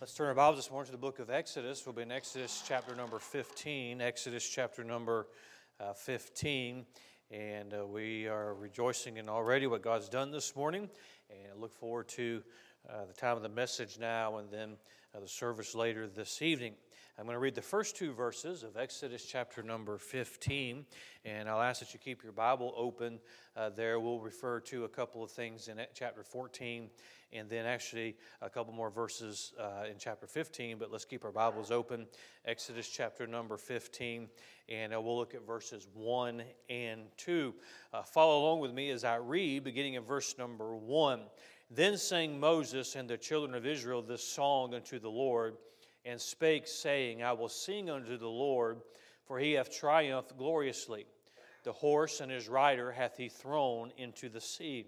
Let's turn our Bibles this morning to the book of Exodus. We'll be in Exodus chapter number 15. Exodus chapter number uh, 15. And uh, we are rejoicing in already what God's done this morning. And I look forward to uh, the time of the message now and then uh, the service later this evening. I'm going to read the first two verses of Exodus chapter number 15, and I'll ask that you keep your Bible open uh, there. We'll refer to a couple of things in chapter 14, and then actually a couple more verses uh, in chapter 15, but let's keep our Bibles open. Exodus chapter number 15, and uh, we'll look at verses 1 and 2. Uh, follow along with me as I read, beginning in verse number 1. Then sang Moses and the children of Israel this song unto the Lord and spake, saying, I will sing unto the Lord, for he hath triumphed gloriously. The horse and his rider hath he thrown into the sea.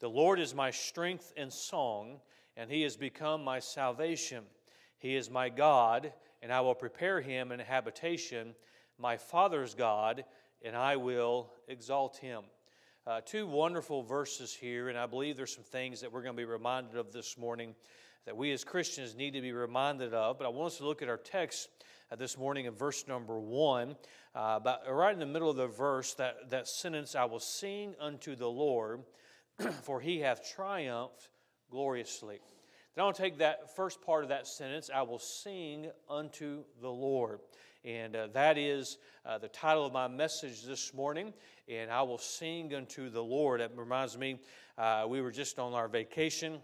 The Lord is my strength and song, and he has become my salvation. He is my God, and I will prepare him an habitation, my father's God, and I will exalt him. Uh, two wonderful verses here, and I believe there's some things that we're going to be reminded of this morning that we as Christians need to be reminded of. But I want us to look at our text uh, this morning in verse number one. Uh, about, right in the middle of the verse, that, that sentence, I will sing unto the Lord, for he hath triumphed gloriously. Then I'll take that first part of that sentence, I will sing unto the Lord. And uh, that is uh, the title of my message this morning. And I will sing unto the Lord. It reminds me, uh, we were just on our vacation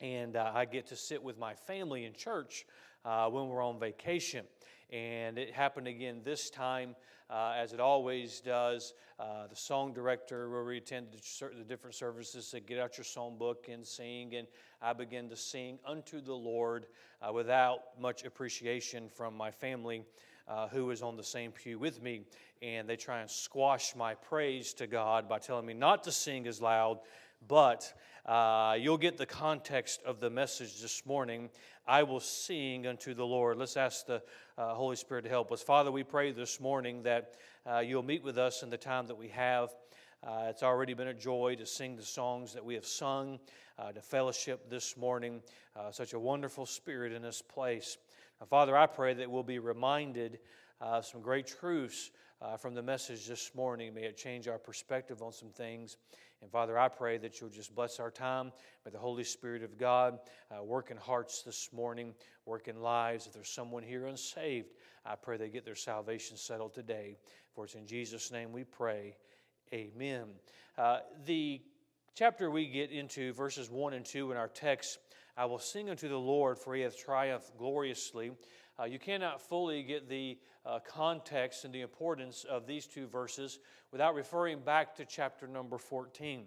and uh, I get to sit with my family in church uh, when we're on vacation. And it happened again this time, uh, as it always does. Uh, the song director, where we attend the different services, said, Get out your song book and sing. And I began to sing unto the Lord uh, without much appreciation from my family. Uh, who is on the same pew with me, and they try and squash my praise to God by telling me not to sing as loud, but uh, you'll get the context of the message this morning. I will sing unto the Lord. Let's ask the uh, Holy Spirit to help us. Father, we pray this morning that uh, you'll meet with us in the time that we have. Uh, it's already been a joy to sing the songs that we have sung, uh, to fellowship this morning. Uh, such a wonderful spirit in this place. Now, Father, I pray that we'll be reminded of some great truths from the message this morning. May it change our perspective on some things. And Father, I pray that you'll just bless our time. May the Holy Spirit of God uh, work in hearts this morning, work in lives. If there's someone here unsaved, I pray they get their salvation settled today. For it's in Jesus' name we pray. Amen. Uh, the chapter we get into, verses 1 and 2 in our text, I will sing unto the Lord, for he hath triumphed gloriously. Uh, you cannot fully get the uh, context and the importance of these two verses without referring back to chapter number 14.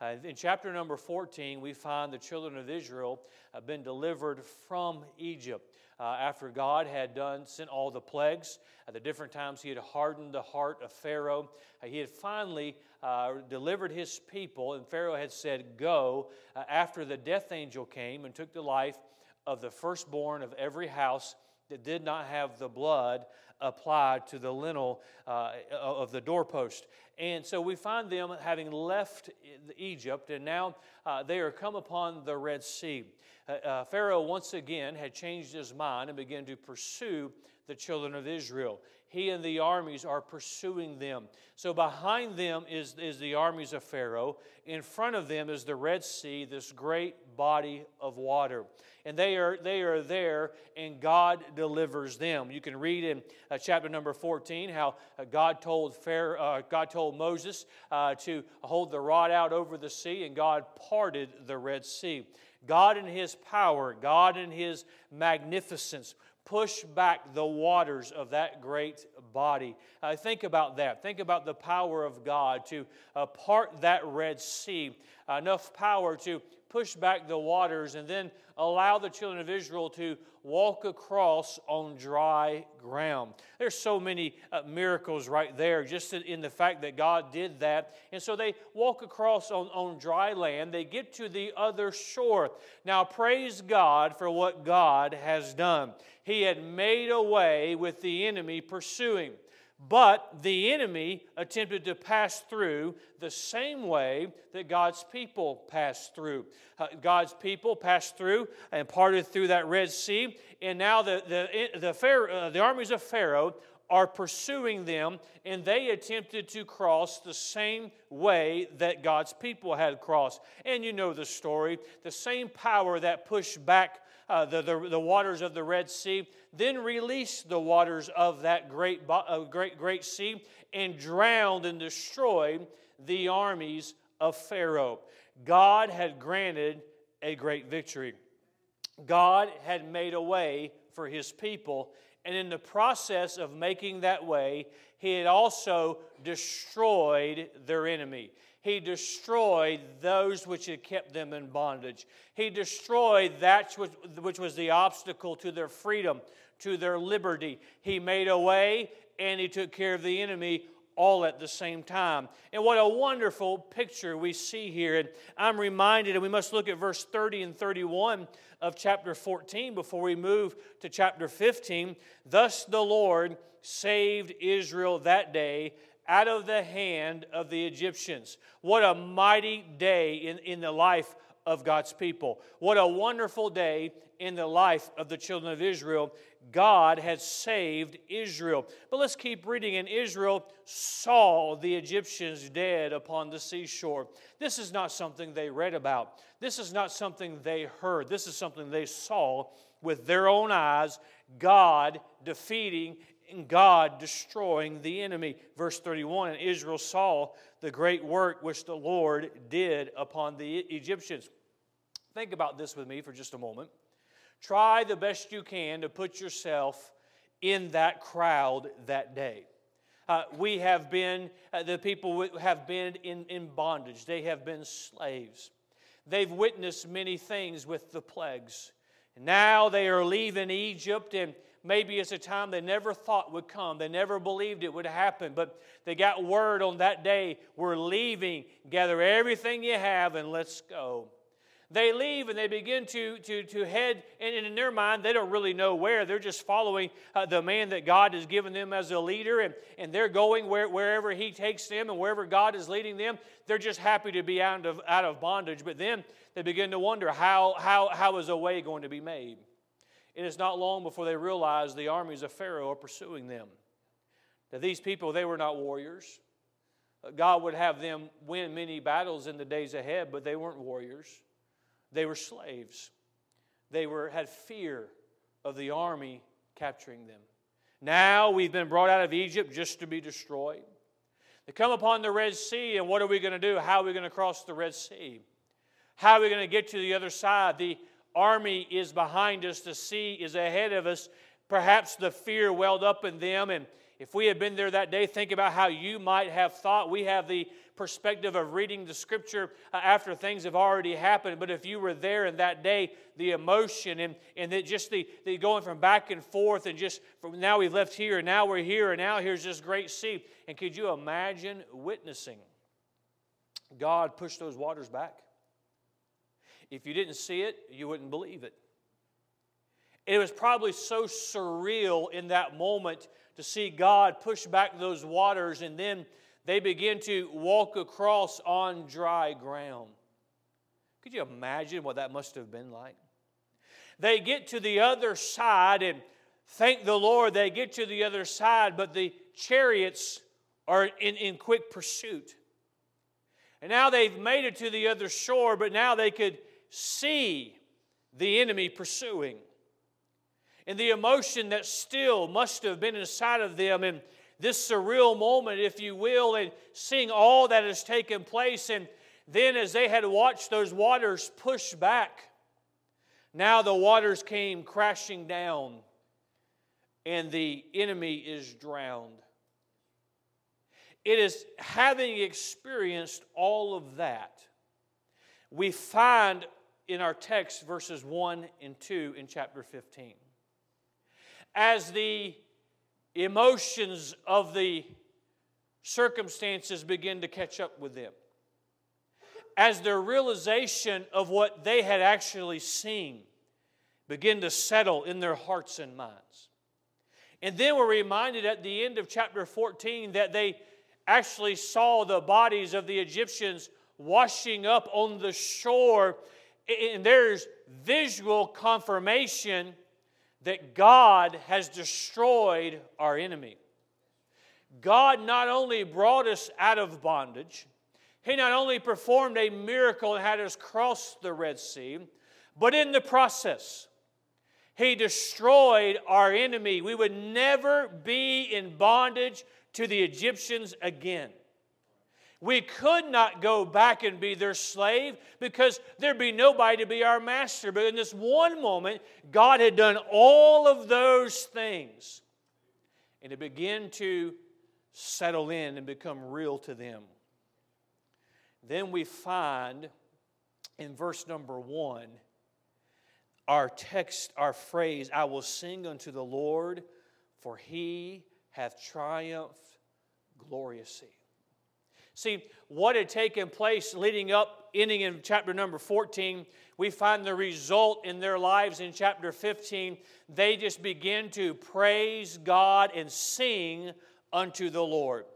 Uh, in chapter number 14, we find the children of Israel have been delivered from Egypt. Uh, after God had done, sent all the plagues, at the different times He had hardened the heart of Pharaoh. Uh, he had finally uh, delivered His people, and Pharaoh had said, Go, uh, after the death angel came and took the life of the firstborn of every house that did not have the blood applied to the lintel uh, of the doorpost. And so we find them having left Egypt, and now uh, they are come upon the Red Sea. Uh, uh Pharaoh once again had changed his mind and began to pursue the children of Israel. He and the armies are pursuing them. So behind them is, is the armies of Pharaoh. In front of them is the Red Sea, this great body of water and they are, they are there, and God delivers them. You can read in uh, chapter number 14 how uh, God, told Pharaoh, uh, God told Moses uh, to hold the rod out over the sea, and God parted the Red Sea. God in His power, God in His magnificence, push back the waters of that great body. Uh, think about that. Think about the power of God to uh, part that Red Sea, uh, enough power to push back the waters and then allow the children of Israel to walk across on dry ground. There's so many uh, miracles right there just in the fact that God did that. And so they walk across on, on dry land. They get to the other shore. Now, praise God for what God has done. He had made a way with the enemy pursuing. But the enemy attempted to pass through the same way that God's people passed through. Uh, God's people passed through and parted through that Red Sea, and now the, the, the, Pharaoh, uh, the armies of Pharaoh are pursuing them, and they attempted to cross the same way that God's people had crossed. And you know the story. The same power that pushed back uh, the, the, the, waters of the Red Sea, then released the waters of that great, uh, great, great sea and drowned and destroyed the armies of Pharaoh. God had granted a great victory. God had made a way for his people, and in the process of making that way, he had also destroyed their enemy. He destroyed those which had kept them in bondage. He destroyed that which was the obstacle to their freedom, to their liberty. He made a way and he took care of the enemy all at the same time. And what a wonderful picture we see here. And I'm reminded, and we must look at verse 30 and 31 of chapter 14 before we move to chapter 15. Thus the Lord saved Israel that day out of the hand of the Egyptians. What a mighty day in, in the life of God's people. What a wonderful day in the life of the children of Israel. God had saved Israel. But let's keep reading. And Israel saw the Egyptians dead upon the seashore. This is not something they read about. This is not something they heard. This is something they saw with their own eyes God defeating God destroying the enemy. Verse 31 And Israel saw the great work which the Lord did upon the Egyptians. Think about this with me for just a moment. Try the best you can to put yourself in that crowd that day. Uh, we have been, uh, the people have been in, in bondage, they have been slaves. They've witnessed many things with the plagues. Now they are leaving Egypt and Maybe it's a time they never thought would come. They never believed it would happen, but they got word on that day we're leaving. Gather everything you have and let's go. They leave and they begin to, to, to head, and in their mind, they don't really know where. They're just following uh, the man that God has given them as a leader, and, and they're going where, wherever He takes them and wherever God is leading them. They're just happy to be out of, out of bondage. But then they begin to wonder how, how, how is a way going to be made? It is not long before they realize the armies of Pharaoh are pursuing them. Now, these people, they were not warriors. Uh, God would have them win many battles in the days ahead, but they weren't warriors. They were slaves. They were, had fear of the army capturing them. Now we've been brought out of Egypt just to be destroyed. They come upon the Red Sea, and what are we going to do? How are we going to cross the Red Sea? How are we going to get to the other side? The army is behind us, the sea is ahead of us. Perhaps the fear welled up in them. And if we had been there that day, think about how you might have thought. We have the perspective of reading the scripture uh, after things have already happened. But if you were there in that day, the emotion and, and the, just the, the going from back and forth, and just from now we've left here, and now we're here, and now here's this great sea. And could you imagine witnessing God push those waters back? If you didn't see it, you wouldn't believe it. It was probably so surreal in that moment to see God push back those waters and then they begin to walk across on dry ground. Could you imagine what that must have been like? They get to the other side and thank the Lord they get to the other side, but the chariots are in, in quick pursuit. And now they've made it to the other shore, but now they could see the enemy pursuing. And the emotion that still must have been inside of them in this surreal moment, if you will, and seeing all that has taken place. And then, as they had watched those waters push back, now the waters came crashing down, and the enemy is drowned. It is having experienced all of that, we find in our text, verses 1 and 2 in chapter 15. As the emotions of the circumstances begin to catch up with them, as their realization of what they had actually seen begin to settle in their hearts and minds, And then we're reminded at the end of chapter 14 that they actually saw the bodies of the Egyptians washing up on the shore. And there's visual confirmation that God has destroyed our enemy. God not only brought us out of bondage, He not only performed a miracle and had us cross the Red Sea, but in the process, He destroyed our enemy. We would never be in bondage to the Egyptians again. We could not go back and be their slave because there'd be nobody to be our master. But in this one moment, God had done all of those things. And it began to settle in and become real to them. Then we find in verse number one, our text, our phrase, I will sing unto the Lord, for he hath triumphed gloriously. See, what had taken place leading up, ending in chapter number 14, we find the result in their lives in chapter 15. They just begin to praise God and sing unto the Lord.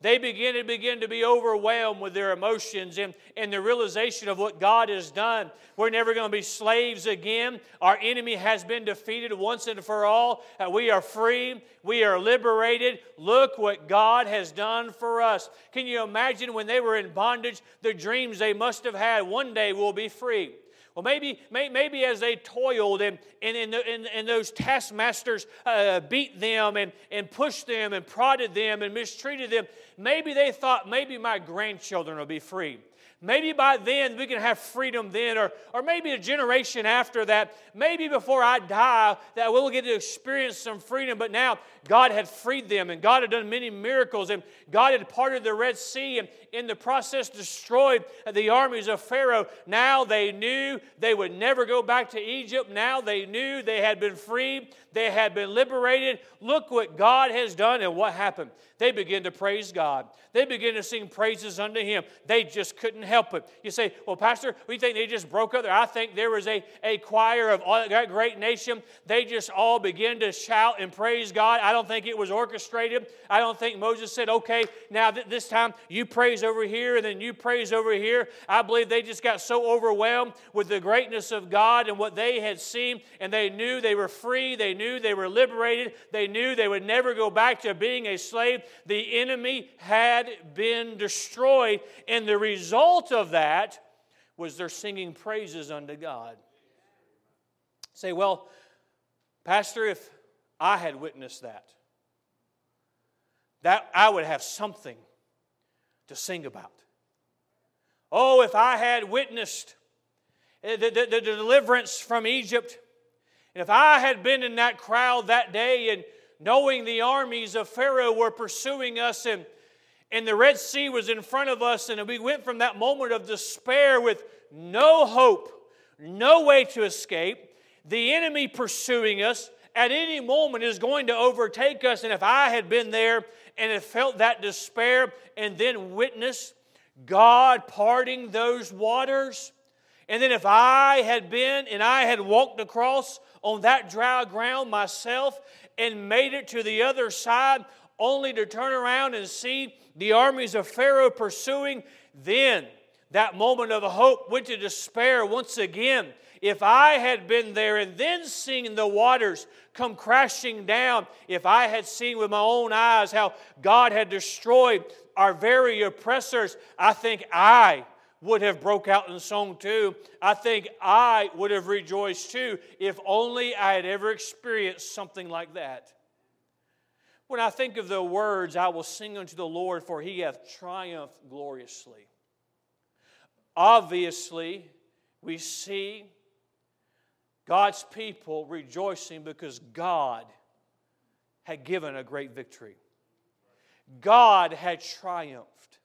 They begin to begin to be overwhelmed with their emotions and, and the realization of what God has done. We're never going to be slaves again. Our enemy has been defeated once and for all. Uh, we are free. We are liberated. Look what God has done for us. Can you imagine when they were in bondage, the dreams they must have had? One day we'll be free. Well, maybe, maybe as they toiled and, and, and, and, and those taskmasters uh, beat them and, and pushed them and prodded them and mistreated them, maybe they thought maybe my grandchildren will be free. Maybe by then we can have freedom then, or, or maybe a generation after that, maybe before I die, that we'll get to experience some freedom. But now God had freed them, and God had done many miracles, and God had parted the Red Sea, and in the process destroyed the armies of Pharaoh. Now they knew they would never go back to Egypt. Now they knew they had been freed, they had been liberated. Look what God has done, and what happened. They began to praise God. They began to sing praises unto Him. They just couldn't help it. You say, Well, Pastor, we think they just broke up there. I think there was a, a choir of all, that great nation. They just all began to shout and praise God. I don't think it was orchestrated. I don't think Moses said, Okay, now th- this time you praise over here and then you praise over here. I believe they just got so overwhelmed with the greatness of God and what they had seen, and they knew they were free. They knew they were liberated. They knew they would never go back to being a slave. The enemy had been destroyed, and the result of that was their singing praises unto God. Say, well, Pastor, if I had witnessed that, that I would have something to sing about. Oh, if I had witnessed eh, the, the, the, deliverance from Egypt, and if I had been in that crowd that day and knowing the armies of Pharaoh were pursuing us and, and the Red Sea was in front of us, and we went from that moment of despair with no hope, no way to escape, the enemy pursuing us at any moment is going to overtake us. And if I had been there and had felt that despair and then witnessed God parting those waters, and then if I had been and I had walked across on that dry ground myself and made it to the other side, only to turn around and see the armies of Pharaoh pursuing, then that moment of hope went to despair once again. If I had been there and then seen the waters come crashing down, if I had seen with my own eyes how God had destroyed our very oppressors, I think I would have broke out in song too. I think I would have rejoiced too if only I had ever experienced something like that. When I think of the words, I will sing unto the Lord, for he hath triumphed gloriously. Obviously, we see God's people rejoicing because God had given a great victory. God had triumphed.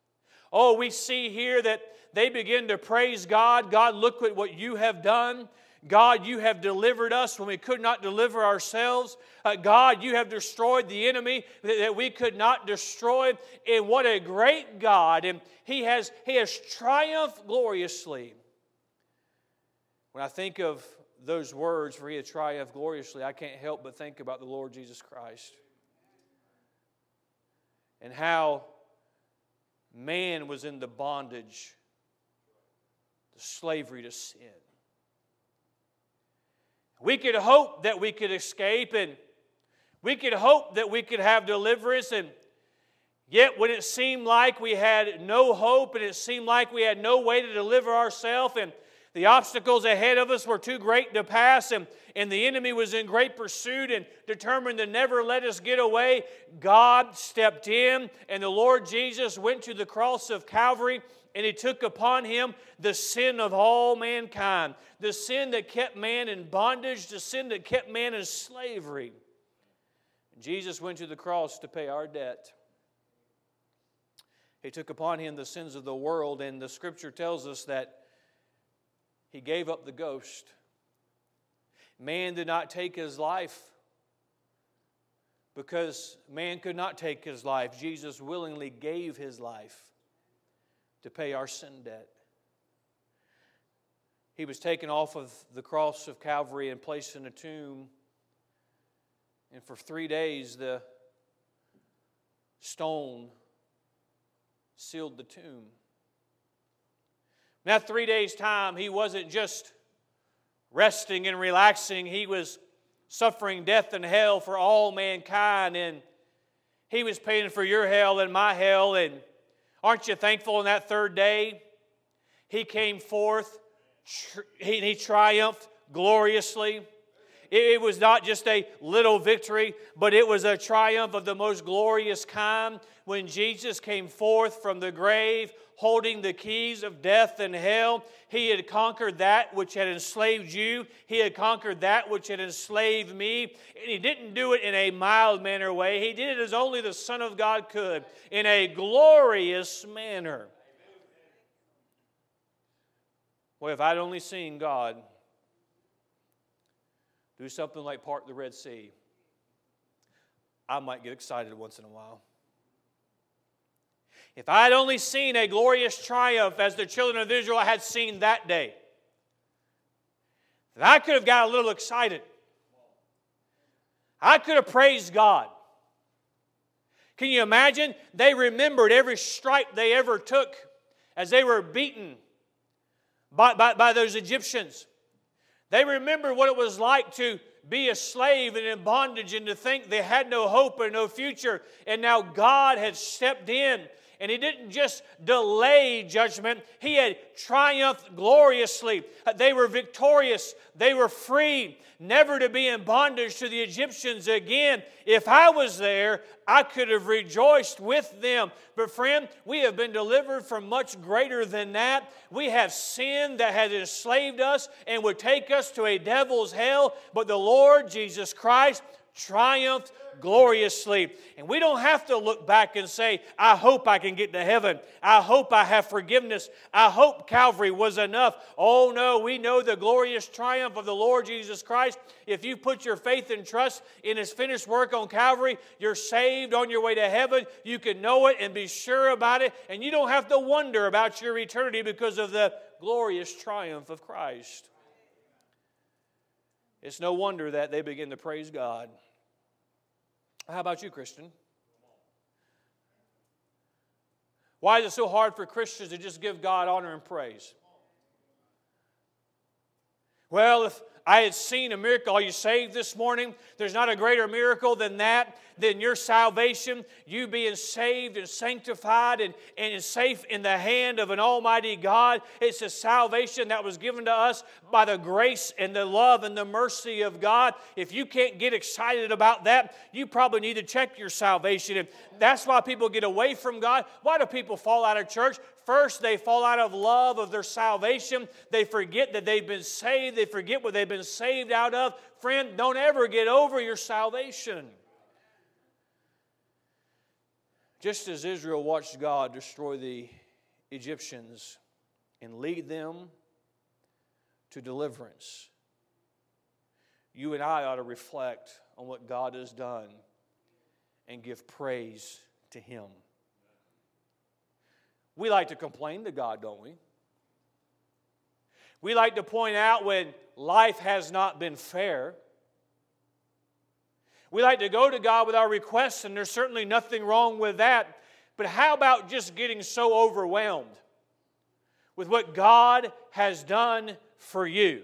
Oh, we see here that they begin to praise God. God, look at what you have done. God, you have delivered us when we could not deliver ourselves. Uh, God, you have destroyed the enemy that, that we could not destroy. And what a great God. And he has, he has triumphed gloriously. When I think of those words, for he has triumphed gloriously, I can't help but think about the Lord Jesus Christ. and how man was in the bondage, the slavery to sin. We could hope that we could escape and we could hope that we could have deliverance and Yet, when it seemed like we had no hope and it seemed like we had no way to deliver ourselves, and the obstacles ahead of us were too great to pass, and, and the enemy was in great pursuit and determined to never let us get away, God stepped in, and the Lord Jesus went to the cross of Calvary and he took upon him the sin of all mankind, the sin that kept man in bondage, the sin that kept man in slavery. And Jesus went to the cross to pay our debt. He took upon him the sins of the world, and the scripture tells us that he gave up the ghost. Man did not take his life because man could not take his life. Jesus willingly gave his life to pay our sin debt. He was taken off of the cross of Calvary and placed in a tomb. And for three days, the stone sealed the tomb. Now, three days' time, he wasn't just resting and relaxing, he was suffering death and hell for all mankind. And he was paying for your hell and my hell. And aren't you thankful in that third day? He came forth, he, he triumphed gloriously. It was not just a little victory, but it was a triumph of the most glorious kind when Jesus came forth from the grave holding the keys of death and hell. He had conquered that which had enslaved you, He had conquered that which had enslaved me. And He didn't do it in a mild manner way, He did it as only the Son of God could, in a glorious manner. Well, if I'd only seen God do something like part of the Red Sea, I might get excited once in a while. If I had only seen a glorious triumph as the children of Israel had seen that day, I could have got a little excited. I could have praised God. Can you imagine? They remembered every stripe they ever took as they were beaten by, by, by those Egyptians. They remembered what it was like to be a slave and in bondage and to think they had no hope and no future. And now God had stepped in and he didn't just delay judgment, he had triumphed gloriously. They were victorious, they were free, never to be in bondage to the Egyptians again. If I was there, I could have rejoiced with them. But, friend, we have been delivered from much greater than that. We have sin that has enslaved us and would take us to a devil's hell. But the Lord Jesus Christ triumphed gloriously. And we don't have to look back and say, I hope I can get to heaven. I hope I have forgiveness. I hope Calvary was enough. Oh no, we know the glorious triumph of the Lord Jesus Christ. If you put your faith and trust in His finished work on Calvary, you're saved on your way to heaven. You can know it and be sure about it. And you don't have to wonder about your eternity because of the glorious triumph of Christ. It's no wonder that they begin to praise God. How about you, Christian? Why is it so hard for Christians to just give God honor and praise? Well, if I had seen a miracle. Are you saved this morning? There's not a greater miracle than that, than your salvation, you being saved and sanctified and, and safe in the hand of an almighty God. It's a salvation that was given to us by the grace and the love and the mercy of God. If you can't get excited about that, you probably need to check your salvation. And that's why people get away from God. Why do people fall out of church? First, they fall out of love of their salvation. They forget that they've been saved. They forget what they've been saved out of. Friend, don't ever get over your salvation. Just as Israel watched God destroy the Egyptians and lead them to deliverance, you and I ought to reflect on what God has done and give praise to Him. We like to complain to God, don't we? We like to point out when life has not been fair. We like to go to God with our requests, and there's certainly nothing wrong with that. But how about just getting so overwhelmed with what God has done for you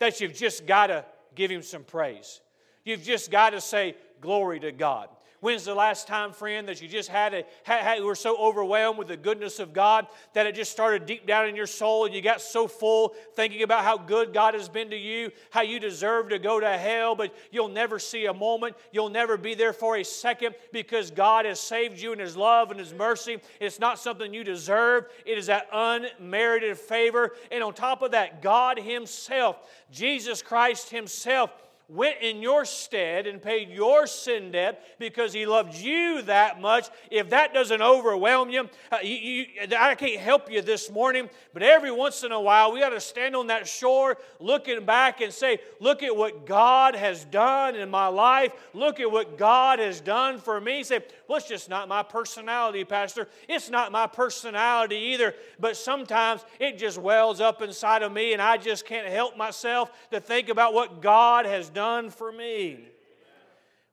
that you've just got to give Him some praise? You've just got to say, Glory to God. When's the last time, friend, that you just had a had, had, were so overwhelmed with the goodness of God that it just started deep down in your soul and you got so full thinking about how good God has been to you, how you deserve to go to hell, but you'll never see a moment, you'll never be there for a second because God has saved you in His love and His mercy. It's not something you deserve, it is that unmerited favor. And on top of that, God Himself, Jesus Christ Himself, went in your stead and paid your sin debt because he loved you that much, if that doesn't overwhelm you, uh, you, you, I can't help you this morning, but every once in a while we got to stand on that shore looking back and say, Look at what God has done in my life. Look at what God has done for me. Say, Well, it's just not my personality, Pastor. It's not my personality either, but sometimes it just wells up inside of me and I just can't help myself to think about what God has done for me.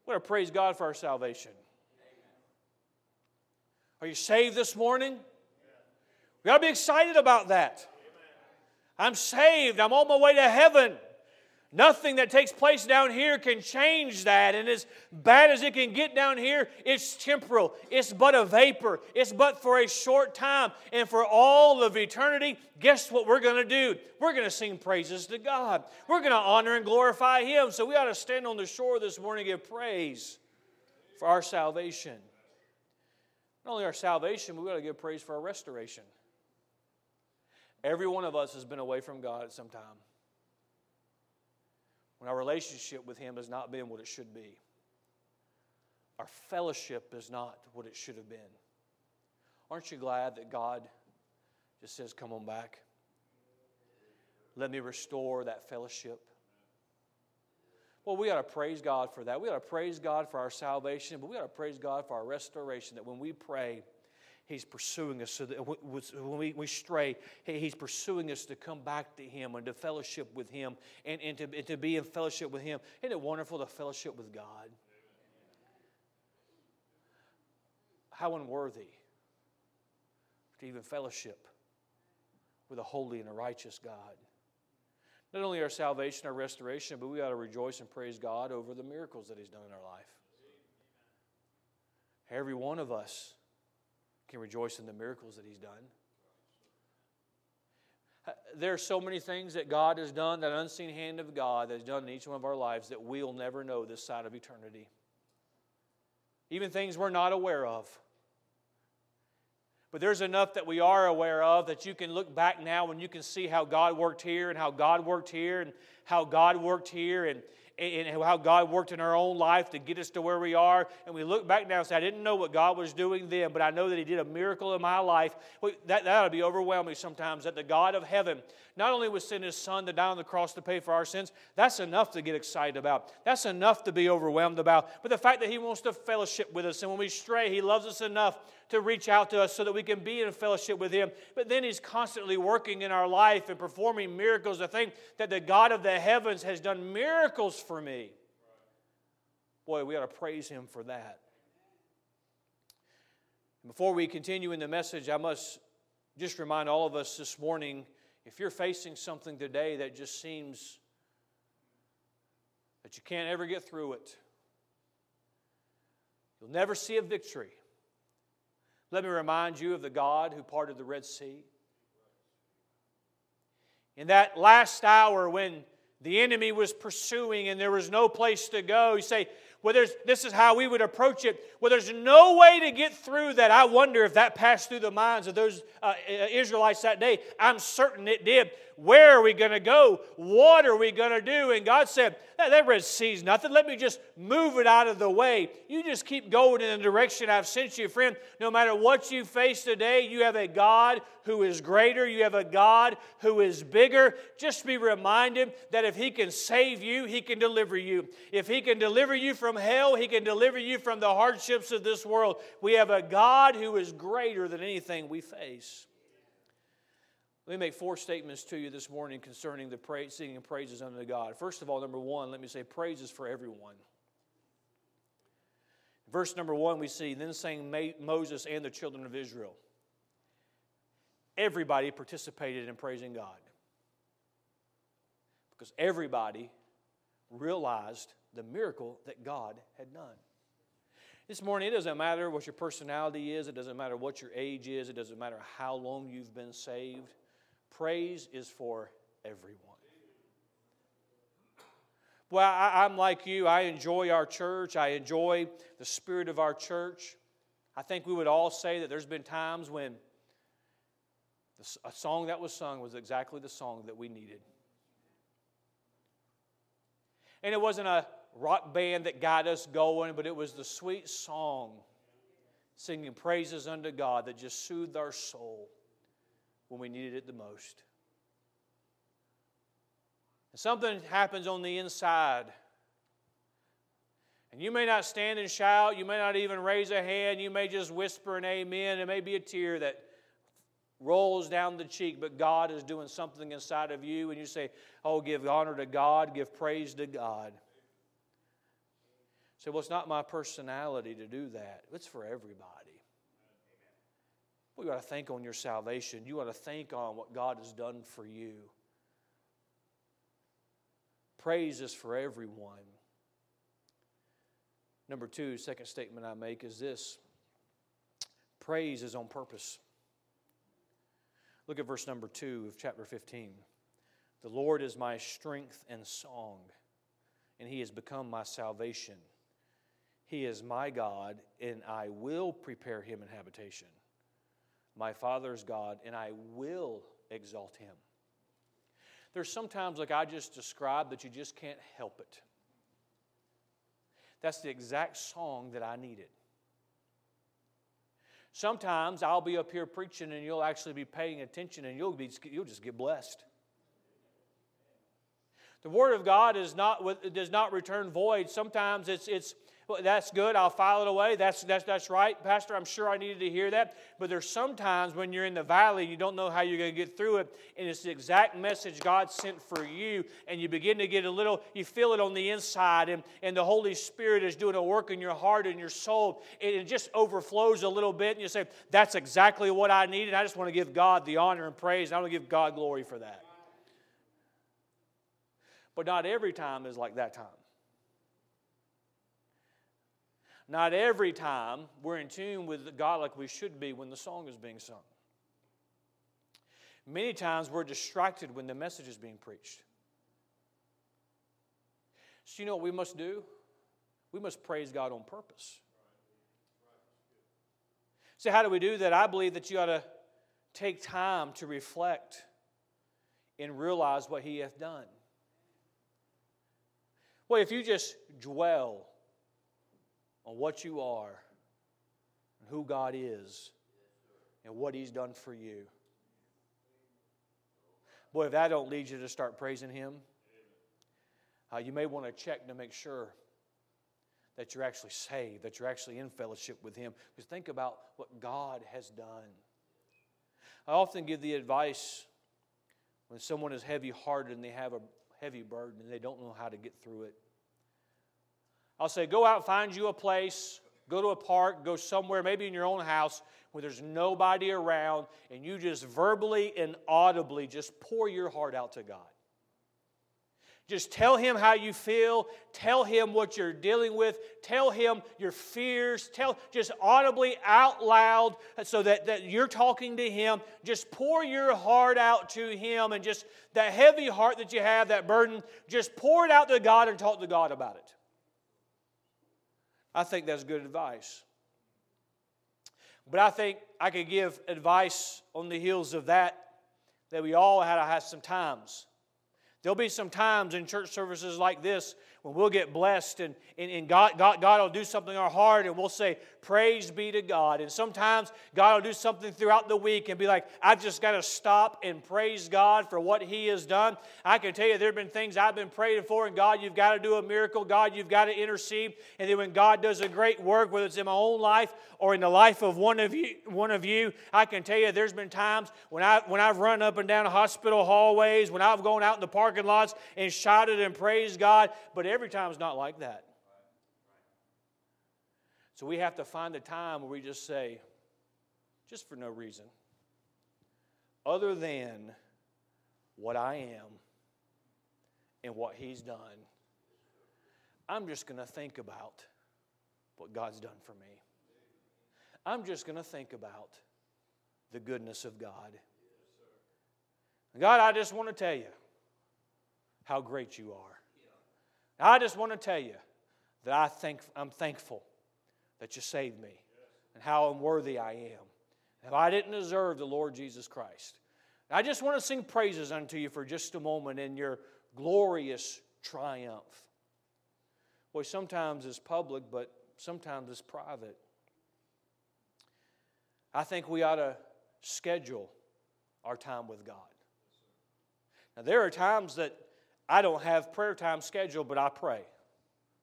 We want to praise God for our salvation. Are you saved this morning? We got to be excited about that. I'm saved. I'm on my way to heaven. Nothing that takes place down here can change that. And as bad as it can get down here, it's temporal. It's but a vapor. It's but for a short time. And for all of eternity, guess what we're going to do? We're going to sing praises to God. We're going to honor and glorify Him. So we ought to stand on the shore this morning and give praise for our salvation. Not only our salvation, but we ought to give praise for our restoration. Every one of us has been away from God at some time when our relationship with Him has not been what it should be. Our fellowship is not what it should have been. Aren't you glad that God just says, Come on back? Let me restore that fellowship. Well, we got to praise God for that. We got to praise God for our salvation, but we got to praise God for our restoration. That when we pray, He's pursuing us so that when we, we stray, He's pursuing us to come back to Him and to fellowship with Him and, and, to, and to be in fellowship with Him. Isn't it wonderful to fellowship with God? How unworthy to even fellowship with a holy and a righteous God. Not only our salvation, our restoration, but we ought to rejoice and praise God over the miracles that He's done in our life. Every one of us can rejoice in the miracles that He's done. There are so many things that God has done, that unseen hand of God that has done in each one of our lives that we'll never know this side of eternity. Even things we're not aware of. But there's enough that we are aware of that you can look back now and you can see how God worked here and how God worked here and how God worked here. And, and how God worked in our own life to get us to where we are. And we look back now and say, I didn't know what God was doing then, but I know that He did a miracle in my life. That, that ought to be overwhelming sometimes that the God of heaven not only would send His Son to die on the cross to pay for our sins, that's enough to get excited about. That's enough to be overwhelmed about. But the fact that He wants to fellowship with us, and when we stray, He loves us enough to reach out to us so that we can be in fellowship with Him. But then He's constantly working in our life and performing miracles. I think that the God of the heavens has done miracles for me. Boy, we ought to praise Him for that. Before we continue in the message, I must just remind all of us this morning if you're facing something today that just seems that you can't ever get through it, you'll never see a victory. Let me remind you of the God who parted the Red Sea. In that last hour when the enemy was pursuing and there was no place to go, you say, well, there's, this is how we would approach it. Well, there's no way to get through that. I wonder if that passed through the minds of those uh, Israelites that day. I'm certain it did. Where are we going to go? What are we going to do? And God said, That Red Sea's nothing. Let me just move it out of the way. You just keep going in the direction I've sent you, friend. No matter what you face today, you have a God who is greater. You have a God who is bigger. Just be reminded that if He can save you, He can deliver you. If He can deliver you from hell, He can deliver you from the hardships of this world. We have a God who is greater than anything we face. Let me make four statements to you this morning concerning the praise, singing praises unto God. First of all, number one, let me say praises for everyone. Verse number one, we see, then sang Moses and the children of Israel. Everybody participated in praising God because everybody realized the miracle that God had done. This morning, it doesn't matter what your personality is, it doesn't matter what your age is, it doesn't matter how long you've been saved. Praise is for everyone. Well, I, am like you. I enjoy our church. I enjoy the spirit of our church. I think we would all say that there's been times when a song that was sung was exactly the song that we needed. And it wasn't a rock band that got us going, but it was the sweet song singing praises unto God that just soothed our soul when we needed it the most. Something happens on the inside. And you may not stand and shout, you may not even raise a hand, you may just whisper an amen. It may be a tear that rolls down the cheek, but God is doing something inside of you, and you say, Oh, give honor to God, give praise to God. Say, well, it's not my personality to do that. It's for everybody. You ought to think on your salvation. You ought to think on what God has done for you. Praise is for everyone. Number two, second statement I make is this praise is on purpose. Look at verse number two of chapter 15. The Lord is my strength and song, and he has become my salvation. He is my God, and I will prepare him an habitation. My Father's God, and I will exalt him. There's sometimes, like I just described, that you just can't help it. That's the exact song that I needed. Sometimes I'll be up here preaching and you'll actually be paying attention and you'll, be, you'll just get blessed. The Word of God is not, does not return void. Sometimes it's, it's, well, that's good. I'll file it away. That's, that's, that's right, Pastor. I'm sure I needed to hear that. But there's sometimes when you're in the valley, you don't know how you're going to get through it. And it's the exact message God sent for you. And you begin to get a little, you feel it on the inside. And, and the Holy Spirit is doing a work in your heart and your soul. And it just overflows a little bit. And you say, That's exactly what I needed. I just want to give God the honor and praise. And I want to give God glory for that. But not every time is like that time. Not every time we're in tune with God like we should be when the song is being sung. Many times we're distracted when the message is being preached. So, you know what we must do? We must praise God on purpose. So, how do we do that? I believe that you ought to take time to reflect and realize what He hath done. Well, if you just dwell on what you are and who God is and what He's done for you. Boy, if that don't lead you to start praising Him, uh, you may want to check to make sure that you're actually saved, that you're actually in fellowship with Him. Because think about what God has done. I often give the advice when someone is heavy hearted and they have a heavy burden and they don't know how to get through it. I'll say, go out, find you a place, go to a park, go somewhere, maybe in your own house where there's nobody around, and you just verbally and audibly just pour your heart out to God. Just tell him how you feel. Tell him what you're dealing with. Tell him your fears. Tell just audibly out loud so that, that you're talking to him. Just pour your heart out to him and just that heavy heart that you have, that burden, just pour it out to God and talk to God about it. I think that's good advice. But I think I could give advice on the heels of that that we all had to have some times. There'll be some times in church services like this when we'll get blessed and, and, and God, God, God will do something in our heart and we'll say, Praise be to God. And sometimes God will do something throughout the week and be like, I've just got to stop and praise God for what He has done. I can tell you there have been things I've been praying for, and God, you've got to do a miracle. God, you've got to intercede. And then when God does a great work, whether it's in my own life or in the life of one of you, one of you I can tell you there's been times when, I, when I've run up and down hospital hallways, when I've gone out in the parking lots and shouted and praised God, but every time it's not like that. So we have to find a time where we just say, just for no reason, other than what I am and what He's done, I'm just going to think about what God's done for me. I'm just going to think about the goodness of God. God, I just want to tell you how great you are. I just want to tell you that I think, I'm thankful that you saved me and how unworthy I am. If I didn't deserve the Lord Jesus Christ. I just want to sing praises unto you for just a moment in your glorious triumph. Boy, sometimes it's public, but sometimes it's private. I think we ought to schedule our time with God. Now, there are times that I don't have prayer time scheduled, but I pray.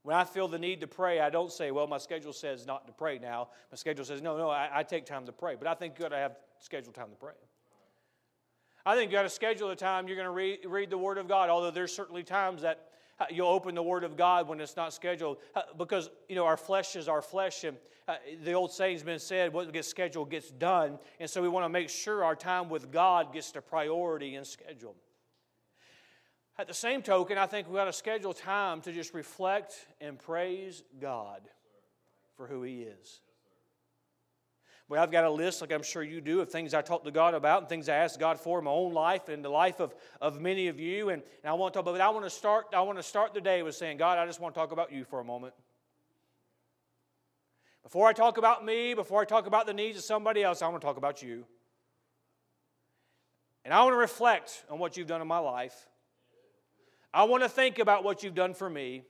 When I feel the need to pray, I don't say, well, my schedule says not to pray now. My schedule says, no, no, I, I take time to pray. But I think you ought to have scheduled time to pray. I think you got to schedule a time you're going to read, read the Word of God, although there's certainly times that uh, you'll open the Word of God when it's not scheduled uh, because, you know, our flesh is our flesh. And uh, the old saying's been said, what gets scheduled gets done. And so we want to make sure our time with God gets the priority and schedule. At the same token, I think we've got to schedule time to just reflect and praise God for who He is. Well, I've got a list, like I'm sure you do, of things I talk to God about and things I ask God for in my own life and the life of, of many of you. And, and I want to talk about. I want to start, I want to start the day with saying, God, I just want to talk about you for a moment. Before I talk about me, before I talk about the needs of somebody else, I want to talk about you. And I want to reflect on what you've done in my life. I want to think about what you've done for me.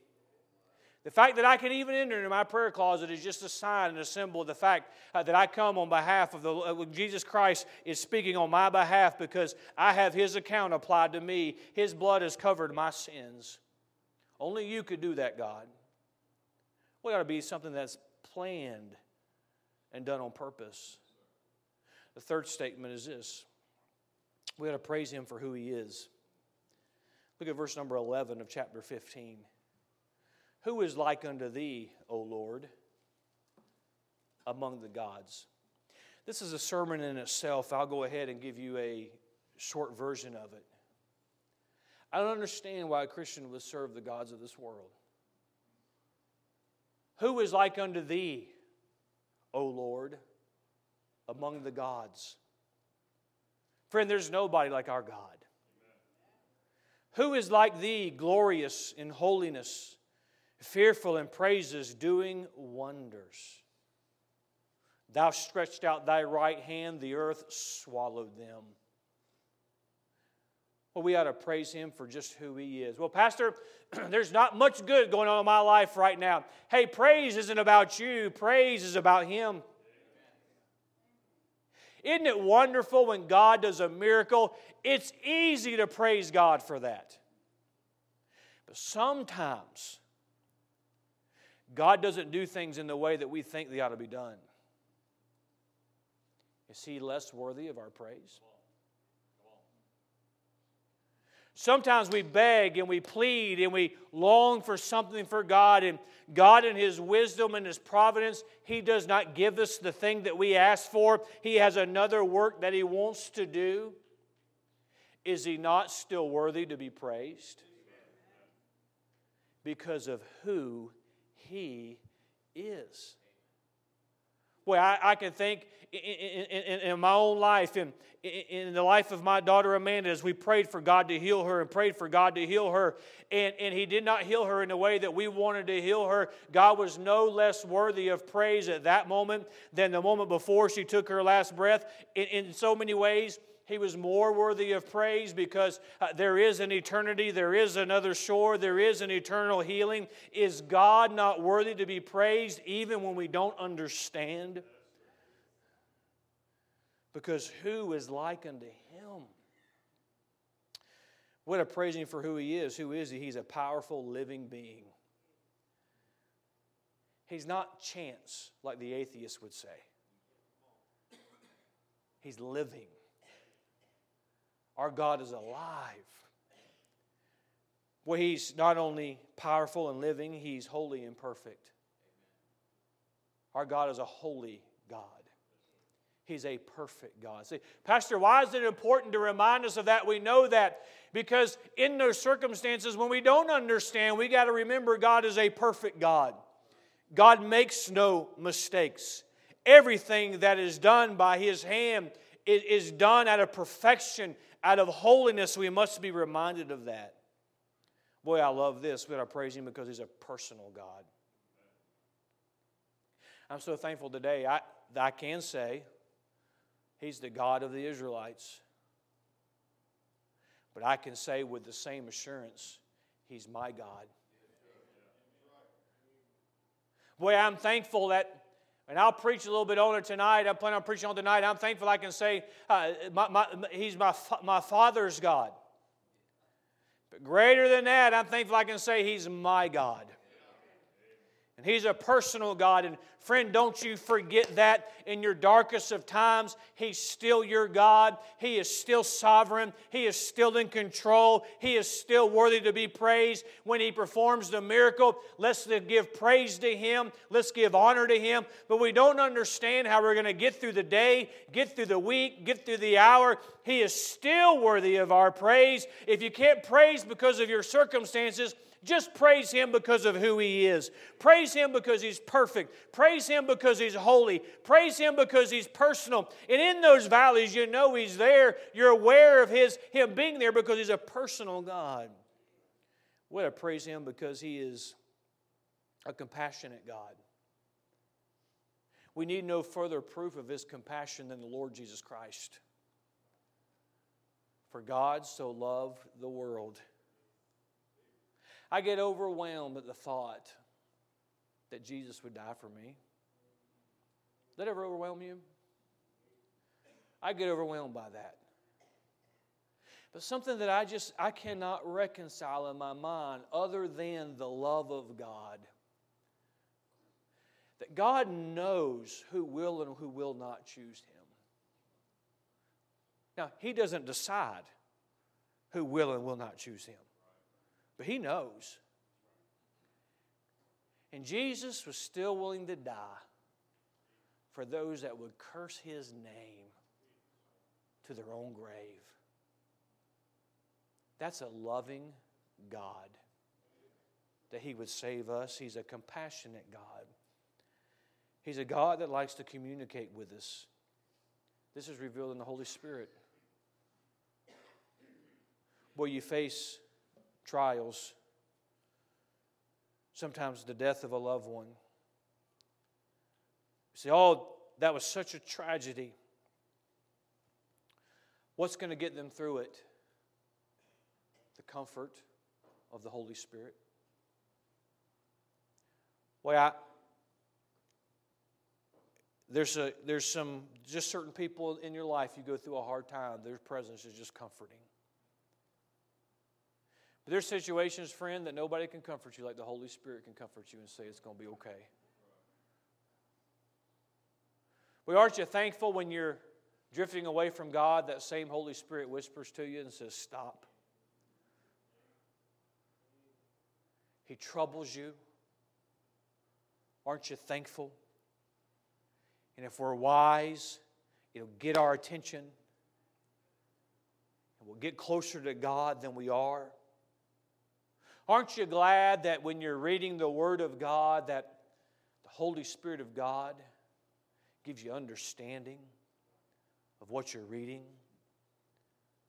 The fact that I can even enter into my prayer closet is just a sign and a symbol of the fact uh, that I come on behalf of the uh, Jesus Christ is speaking on my behalf because I have His account applied to me. His blood has covered my sins. Only you could do that, God. We ought to be something that's planned and done on purpose. The third statement is this we ought to praise Him for who He is. Look at verse number 11 of chapter 15. Who is like unto thee, O Lord, among the gods? This is a sermon in itself. I'll go ahead and give you a short version of it. I don't understand why a Christian would serve the gods of this world. Who is like unto thee, O Lord, among the gods? Friend, there's nobody like our God. Who is like thee, glorious in holiness, fearful in praises, doing wonders? Thou stretched out thy right hand, the earth swallowed them. Well, we ought to praise him for just who he is. Well, Pastor, there's not much good going on in my life right now. Hey, praise isn't about you, praise is about him. Isn't it wonderful when God does a miracle? It's easy to praise God for that. But sometimes, God doesn't do things in the way that we think they ought to be done. Is He less worthy of our praise? Sometimes we beg and we plead and we long for something for God, and God, in His wisdom and His providence, He does not give us the thing that we ask for. He has another work that He wants to do. Is He not still worthy to be praised? Because of who He is. Well, I, I can think in, in, in, my own life and in, in the life of my daughter Amanda as we prayed for God to heal her and prayed for God to heal her. And, and He did not heal her in the way that we wanted to heal her. God was no less worthy of praise at that moment than the moment before she took her last breath. In, in so many ways, he was more worthy of praise because uh, there is an eternity, there is another shore, there is an eternal healing. Is God not worthy to be praised even when we don't understand? Because who is like unto him? What a praising for who he is. Who is he? He's a powerful living being. He's not chance, like the atheist would say. He's living. Our God is alive. Well, He's not only powerful and living, He's holy and perfect. Our God is a holy God. He's a perfect God. See, Pastor, why is it important to remind us of that? We know that because in those circumstances when we don't understand, we got to remember God is a perfect God. God makes no mistakes. Everything that is done by His hand is done out of perfection, out of holiness. We must be reminded of that. Boy, I love this. We got to praise Him because He's a personal God. I'm so thankful today. I, I can say He's the God of the Israelites. But I can say with the same assurance, He's my God. Boy, I'm thankful that, and I'll preach a little bit on it tonight. I plan on preaching on tonight. I'm thankful I can say uh, my, my, He's my, my Father's God. But greater than that, I'm thankful I can say He's my God. And He's a personal God. And friend, don't you forget that in your darkest of times. He's still your God. He is still sovereign. He is still in control. He is still worthy to be praised. When He performs the miracle, let's give praise to Him. Let's give honor to Him. But we don't understand how we're going to get through the day, get through the week, get through the hour. He is still worthy of our praise. If you can't praise because of your circumstances, just praise Him because of who He is. Praise Him because He's perfect. Praise Him because He's holy. Praise Him because He's personal. And in those valleys, you know He's there. You're aware of His Him being there because He's a personal God. We ought to praise Him because He is a compassionate God. We need no further proof of His compassion than the Lord Jesus Christ. For God so loved the world I get overwhelmed at the thought that Jesus would die for me. That ever overwhelm you? I get overwhelmed by that. But something that I just I cannot reconcile in my mind other than the love of God. That God knows who will and who will not choose him. Now, he doesn't decide who will and will not choose him. But he knows. And Jesus was still willing to die for those that would curse his name to their own grave. That's a loving God that he would save us. He's a compassionate God. He's a God that likes to communicate with us. This is revealed in the Holy Spirit. Boy, you face trials, sometimes the death of a loved one. You say, oh, that was such a tragedy. What's going to get them through it? The comfort of the Holy Spirit. Well, I, there's, a, there's some, just certain people in your life, you go through a hard time, their presence is just comforting. But there's situations, friend, that nobody can comfort you like the Holy Spirit can comfort you and say it's going to be okay. Well, aren't you thankful when you're drifting away from God, that same Holy Spirit whispers to you and says, Stop? He troubles you. Aren't you thankful? And if we're wise, it'll get our attention. And we'll get closer to God than we are. Aren't you glad that when you're reading the Word of God, that the Holy Spirit of God gives you understanding of what you're reading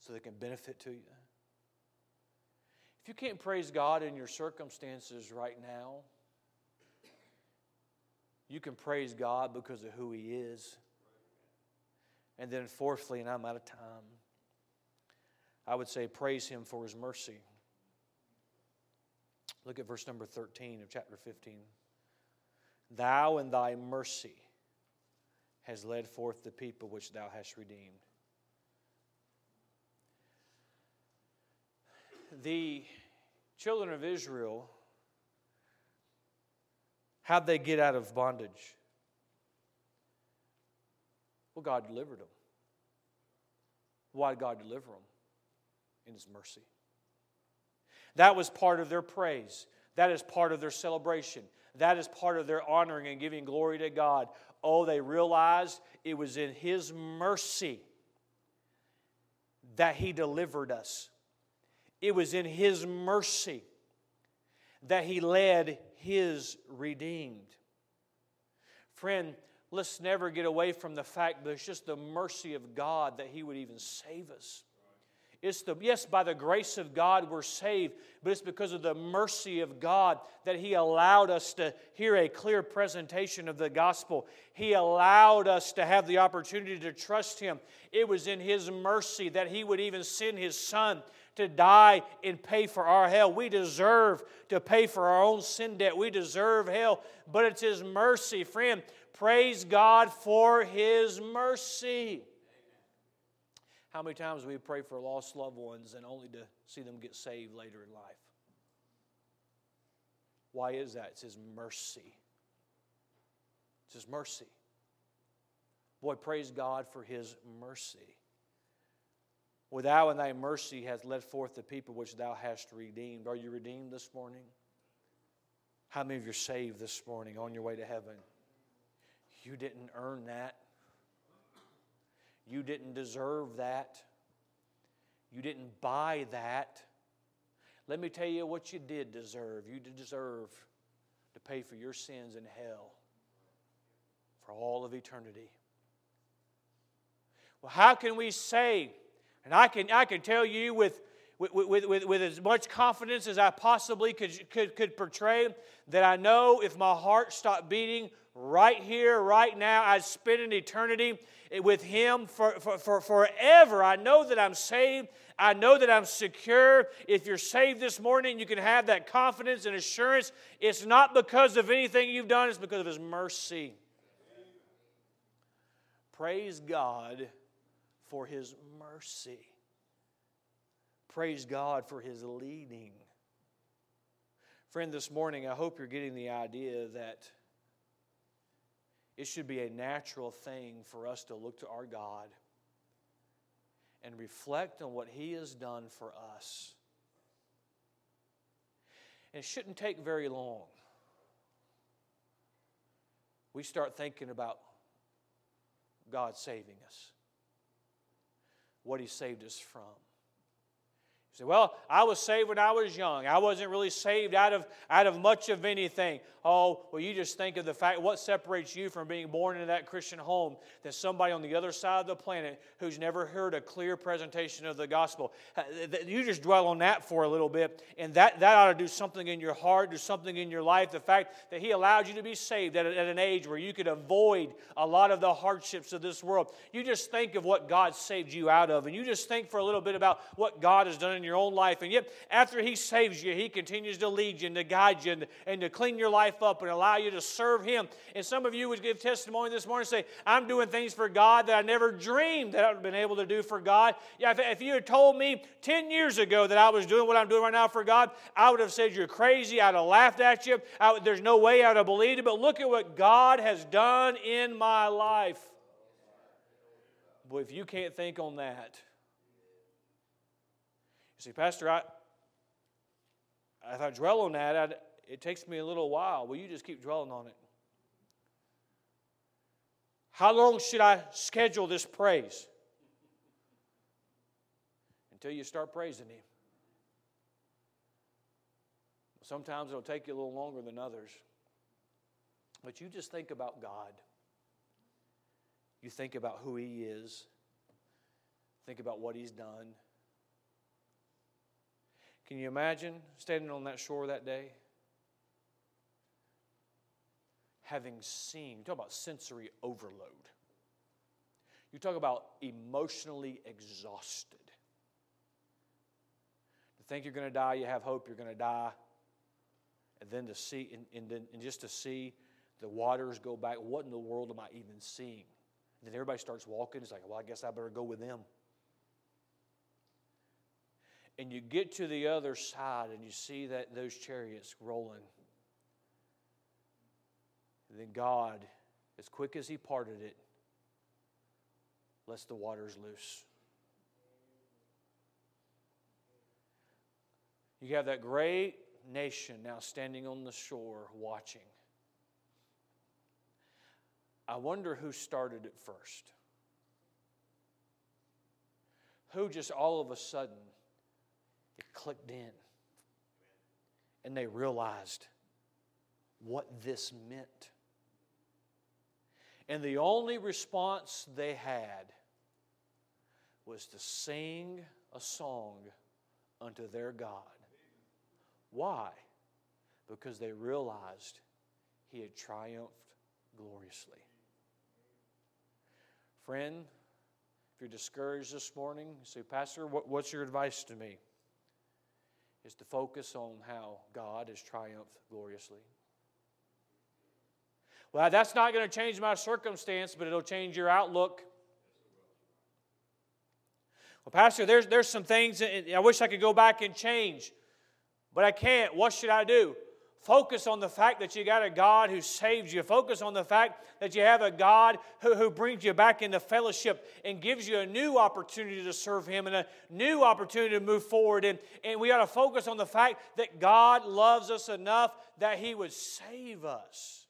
so that it can benefit to you? If you can't praise God in your circumstances right now, you can praise God because of who He is. And then, fourthly, and I'm out of time, I would say praise Him for His mercy. Look at verse number 13 of chapter 15. Thou in thy mercy has led forth the people which thou hast redeemed. The children of Israel, how'd they get out of bondage? Well, God delivered them. Why did God deliver them? In His mercy. That was part of their praise. That is part of their celebration. That is part of their honoring and giving glory to God. Oh, they realized it was in His mercy that He delivered us. It was in His mercy that He led His redeemed. Friend, let's never get away from the fact that it's just the mercy of God that He would even save us. It's the, yes, by the grace of God we're saved, but it's because of the mercy of God that He allowed us to hear a clear presentation of the gospel. He allowed us to have the opportunity to trust Him. It was in His mercy that He would even send His Son to die and pay for our hell. We deserve to pay for our own sin debt. We deserve hell, but it's His mercy. Friend, praise God for His mercy. How many times we pray for lost loved ones and only to see them get saved later in life? Why is that? It's His mercy. It's His mercy. Boy, praise God for His mercy. For thou and thy mercy hast led forth the people which thou hast redeemed. Are you redeemed this morning? How many of you are saved this morning on your way to heaven? You didn't earn that. You didn't deserve that. You didn't buy that. Let me tell you what you did deserve. You did deserve to pay for your sins in hell for all of eternity. Well, how can we say, and I can, I can tell you with, with, with, with, with as much confidence as I possibly could, could, could portray, that I know if my heart stopped beating right here, right now, I'd spend an eternity with Him for, for, for, forever. I know that I'm saved. I know that I'm secure. If you're saved this morning, you can have that confidence and assurance. It's not because of anything you've done, it's because of His mercy. Praise God for His mercy. Praise God for His leading. Friend, this morning, I hope you're getting the idea that it should be a natural thing for us to look to our God and reflect on what He has done for us. And it shouldn't take very long. We start thinking about God saving us, what He saved us from say, well, I was saved when I was young. I wasn't really saved out of, out of much of anything. Oh, well, you just think of the fact what separates you from being born into that Christian home than somebody on the other side of the planet who's never heard a clear presentation of the gospel. Uh, you just dwell on that for a little bit, and that, that ought to do something in your heart, do something in your life. The fact that He allowed you to be saved at, at an age where you could avoid a lot of the hardships of this world. You just think of what God saved you out of, and you just think for a little bit about what God has done in your own life. And yet, after He saves you, He continues to lead you and to guide you and, and to clean your life up and allow you to serve Him. And some of you would give testimony this morning say, I'm doing things for God that I never dreamed that I would have been able to do for God. Yeah, if, if you had told me 10 years ago that I was doing what I'm doing right now for God, I would have said, You're crazy. I'd have laughed at you. Would, there's no way I would have believed it. But look at what God has done in my life. Boy, if you can't think on that, see, Pastor, I, if I dwell on that, I'd, it takes me a little while. Will you just keep dwelling on it. How long should I schedule this praise? Until you start praising Him. Sometimes it'll take you a little longer than others. But you just think about God. You think about who He is. Think about what He's done. Can you imagine standing on that shore that day? Having seen, you talk about sensory overload. You talk about emotionally exhausted. To think you're going to die, you have hope you're going to die. And then to see, and, and, then, and just to see the waters go back, what in the world am I even seeing? And then everybody starts walking. It's like, well, I guess I better go with them and you get to the other side and you see that those chariots rolling. And then God, as quick as He parted it, lets the waters loose. You have that great nation now standing on the shore watching. I wonder who started it first. Who just all of a sudden it clicked in and they realized what this meant. And the only response they had was to sing a song unto their God. Why? Because they realized he had triumphed gloriously. Friend, if you're discouraged this morning, say, Pastor, what, what's your advice to me? Is to focus on how God has triumphed gloriously. Well, that's not going to change my circumstance, but it'll change your outlook. Well, Pastor, there's, there's some things I wish I could go back and change, but I can't. What should I do? Focus on the fact that you got a God who saves you. Focus on the fact that you have a God who, who brings you back into fellowship and gives you a new opportunity to serve Him and a new opportunity to move forward. And, and we got to focus on the fact that God loves us enough that He would save us.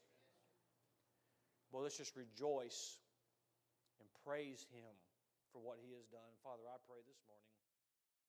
Well, let's just rejoice and praise Him for what He has done. Father, I pray this morning.